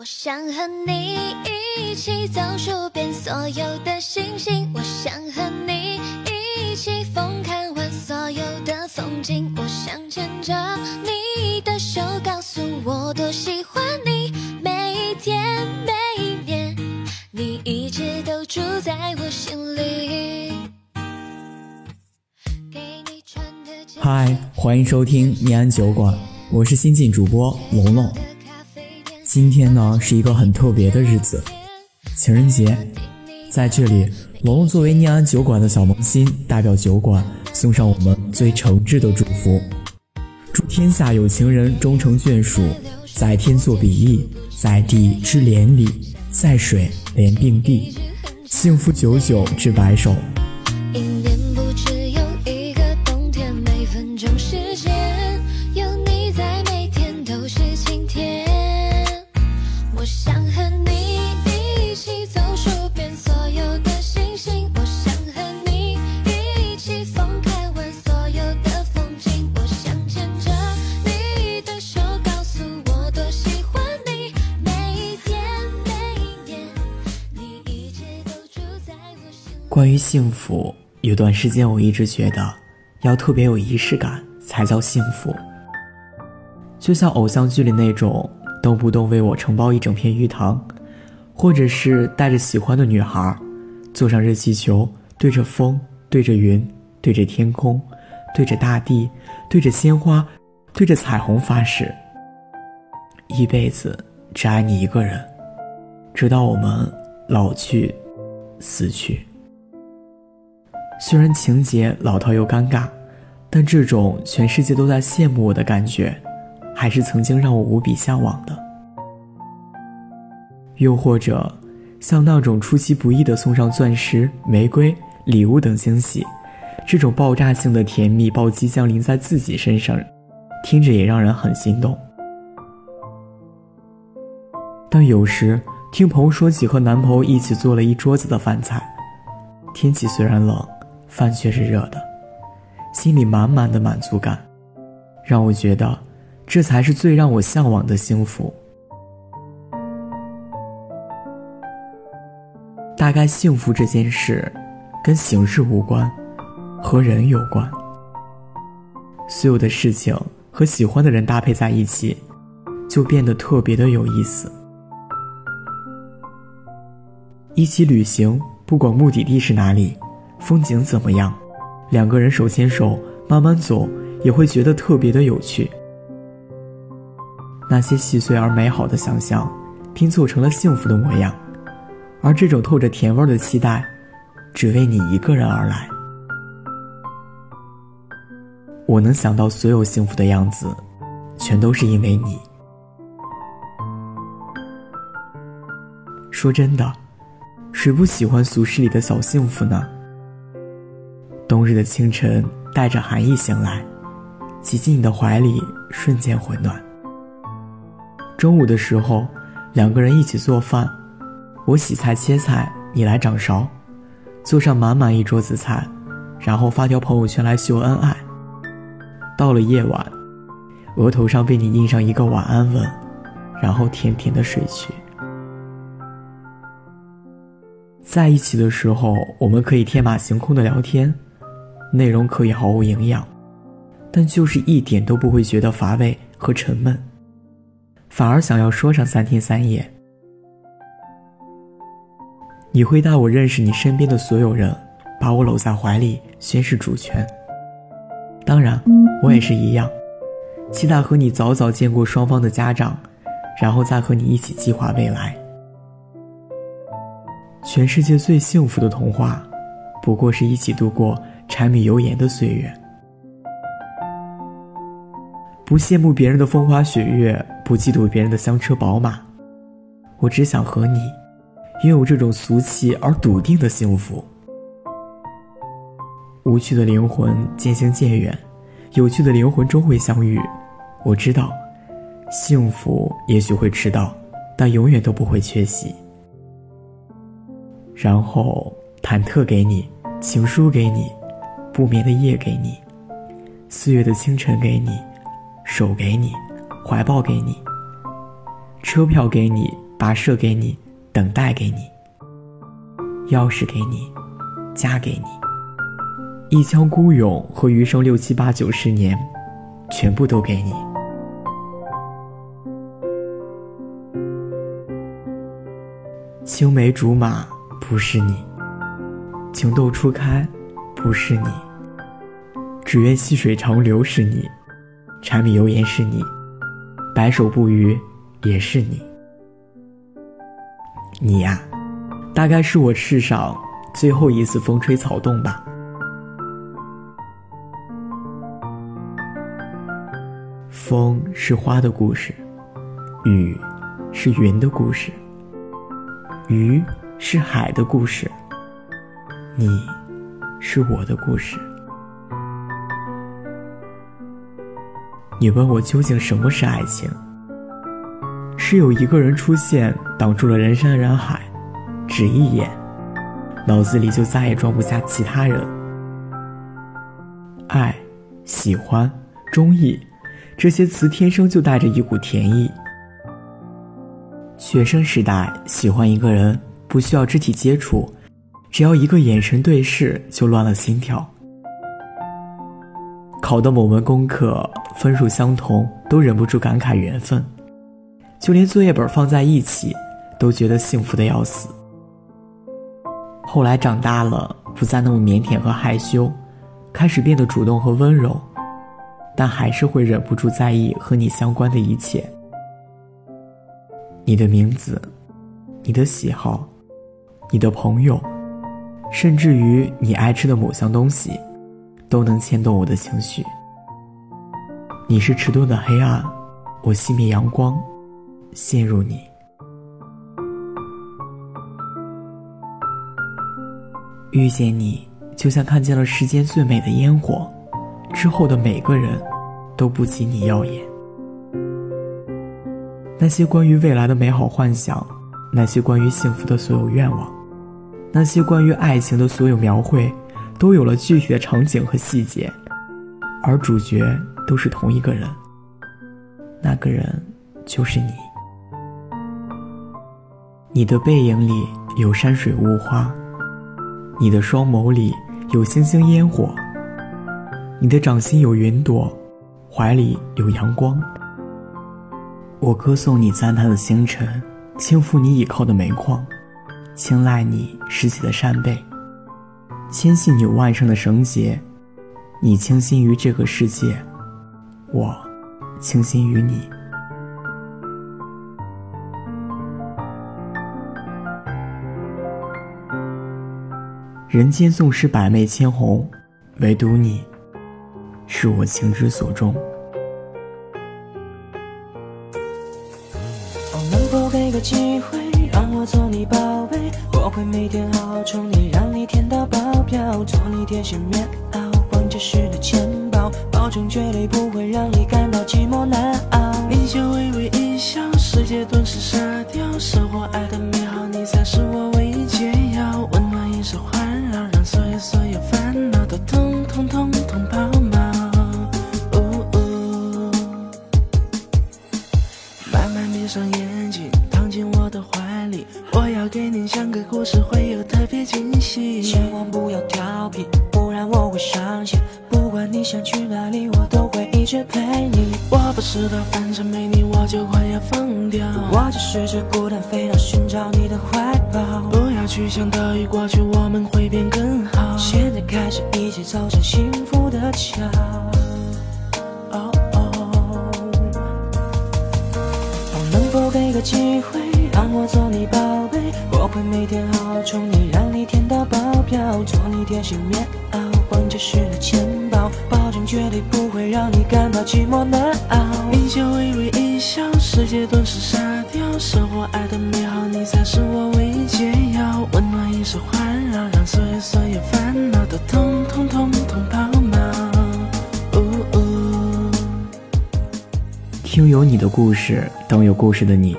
我想和你一起走数遍所有的星星，我想和你一起疯看完所有的风景，我想牵着你的手，告诉我多喜欢你，每一天每一年，你一直都住在我心里。嗨，欢迎收听念安酒馆，我是新晋主播龙龙。今天呢是一个很特别的日子，情人节。在这里，龙龙作为念安酒馆的小萌新，代表酒馆送上我们最诚挚的祝福，祝天下有情人终成眷属，在天作比翼，在地织连理，在水连并蒂，幸福久久至白首。关于幸福，有段时间我一直觉得，要特别有仪式感才叫幸福。就像偶像剧里那种动不动为我承包一整片鱼塘，或者是带着喜欢的女孩，坐上热气球，对着风，对着云，对着天空，对着大地，对着鲜花，对着彩虹发誓，一辈子只爱你一个人，直到我们老去，死去。虽然情节老套又尴尬，但这种全世界都在羡慕我的感觉，还是曾经让我无比向往的。又或者，像那种出其不意的送上钻石、玫瑰、礼物等惊喜，这种爆炸性的甜蜜暴击降临在自己身上，听着也让人很心动。但有时听朋友说起和男朋友一起做了一桌子的饭菜，天气虽然冷。饭却是热的，心里满满的满足感，让我觉得这才是最让我向往的幸福。大概幸福这件事，跟形式无关，和人有关。所有的事情和喜欢的人搭配在一起，就变得特别的有意思。一起旅行，不管目的地是哪里。风景怎么样？两个人手牵手慢慢走，也会觉得特别的有趣。那些细碎而美好的想象，拼凑成了幸福的模样。而这种透着甜味的期待，只为你一个人而来。我能想到所有幸福的样子，全都是因为你。说真的，谁不喜欢俗世里的小幸福呢？冬日的清晨，带着寒意醒来，挤进你的怀里，瞬间回暖。中午的时候，两个人一起做饭，我洗菜切菜，你来掌勺，做上满满一桌子菜，然后发条朋友圈来秀恩爱。到了夜晚，额头上被你印上一个晚安吻，然后甜甜的睡去。在一起的时候，我们可以天马行空的聊天。内容可以毫无营养，但就是一点都不会觉得乏味和沉闷，反而想要说上三天三夜。你会带我认识你身边的所有人，把我搂在怀里宣誓主权。当然，我也是一样，期待和你早早见过双方的家长，然后再和你一起计划未来。全世界最幸福的童话，不过是一起度过。柴米油盐的岁月，不羡慕别人的风花雪月，不嫉妒别人的香车宝马，我只想和你拥有这种俗气而笃定的幸福。无趣的灵魂渐行渐远，有趣的灵魂终会相遇。我知道，幸福也许会迟到，但永远都不会缺席。然后忐忑给你，情书给你。不眠的夜给你，四月的清晨给你，手给你，怀抱给你，车票给你，跋涉给你，等待给你，钥匙给你，家给你，一腔孤勇和余生六七八九十年，全部都给你。青梅竹马不是你，情窦初开不是你，只愿细水长流是你，柴米油盐是你，白首不渝也是你。你呀，大概是我世上最后一次风吹草动吧。风是花的故事，雨是云的故事。鱼是海的故事，你是我的故事。你问我究竟什么是爱情？是有一个人出现，挡住了人山人海，只一眼，脑子里就再也装不下其他人。爱、喜欢、中意，这些词天生就带着一股甜意。学生时代喜欢一个人，不需要肢体接触，只要一个眼神对视就乱了心跳。考的某门功课分数相同，都忍不住感慨缘分。就连作业本放在一起，都觉得幸福的要死。后来长大了，不再那么腼腆和害羞，开始变得主动和温柔，但还是会忍不住在意和你相关的一切。你的名字，你的喜好，你的朋友，甚至于你爱吃的某项东西，都能牵动我的情绪。你是迟钝的黑暗，我熄灭阳光，陷入你。遇见你，就像看见了世间最美的烟火，之后的每个人，都不及你耀眼。那些关于未来的美好幻想，那些关于幸福的所有愿望，那些关于爱情的所有描绘，都有了具体的场景和细节，而主角都是同一个人。那个人就是你。你的背影里有山水雾花，你的双眸里有星星烟火，你的掌心有云朵，怀里有阳光。我歌颂你赞叹的星辰，轻抚你倚靠的煤矿，青睐你拾起的扇贝，牵系你腕上的绳结。你倾心于这个世界，我倾心于你。人间纵使百媚千红，唯独你，是我情之所钟能否。给个机会让我做你宝，我会每天好好宠你，让你甜到爆表，做你贴心棉袄，逛街时的钱包，保证绝对不会让你感到寂寞难熬。你就微微一笑，世界顿时沙掉，生活爱的美好，你才是我唯一解药，温暖一直环绕，让所有所有讲个故事，会有特别惊喜。千万不要调皮，不然我会伤心。不管你想去哪里，我都会一直陪你。我不知道，反正没你我就快要疯掉。我只是只孤单飞鸟，寻找你的怀抱。不要去想逃逸过去，我们会变更好。现在开始，一起走上幸福的桥。哦哦，能否给个机会？让我做你我会每天好好宠你，让你甜到爆表，做你贴心棉袄，逛街时的钱包，保证绝对不会让你感到寂寞难熬。你就微微一笑，世界顿时沙掉，生活爱的美好，你才是我唯一解药，温暖一生环绕，让所有所有烦恼都通通通通抛锚。听有你的故事，等有故事的你。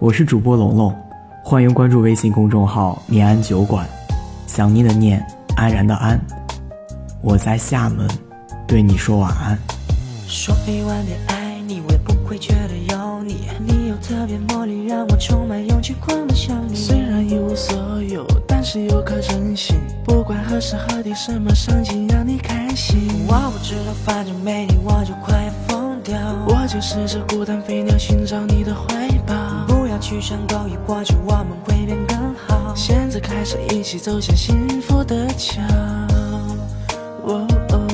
我是主播龙龙，欢迎关注微信公众号“念安酒馆”，想念的念，安然的安。我在厦门，对你说晚安。说一万遍爱你，我也不会觉得有你。你有特别魔力，让我充满勇气狂奔向你。虽然一无所有，但是有颗真心。不管何时何地，什么场景让你开心。我不知道，反正没你我就快要疯掉。我就是只孤单飞鸟，寻找你的怀抱。过去想勾引过去，我们会变更好。现在开始一起走向幸福的桥。哦哦，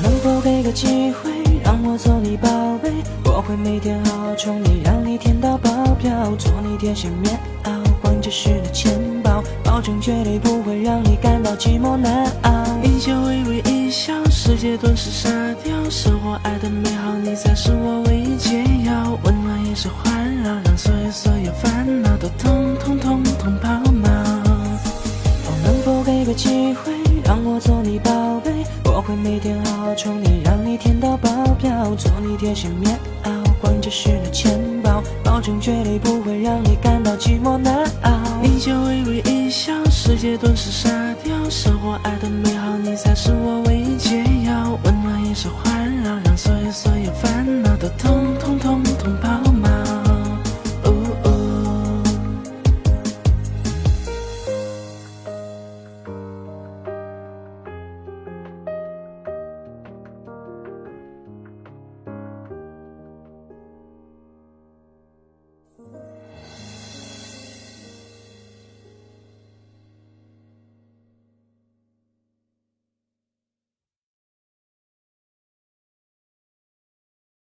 能否给个机会，让我做你宝贝？我会每天好好宠你，让你甜到爆表，做你贴心棉袄，还就是的钱包，保证绝对不会让你感到寂寞难熬。一切微微笑，世界顿时沙掉，生活爱的美好，你才是我唯一解药，温暖也是环绕，让所有所有烦恼都通通通通抛锚。哦，能否给个机会，让我做你宝贝？我会每天好好宠你，让你甜到爆表，做你贴心棉袄，还就是的钱，我绝对不会让你感到寂寞难熬，你就微微一笑，世界顿时傻掉。生活爱的美好，你才是我唯一解药，温暖一直环绕，让所有所有烦恼都。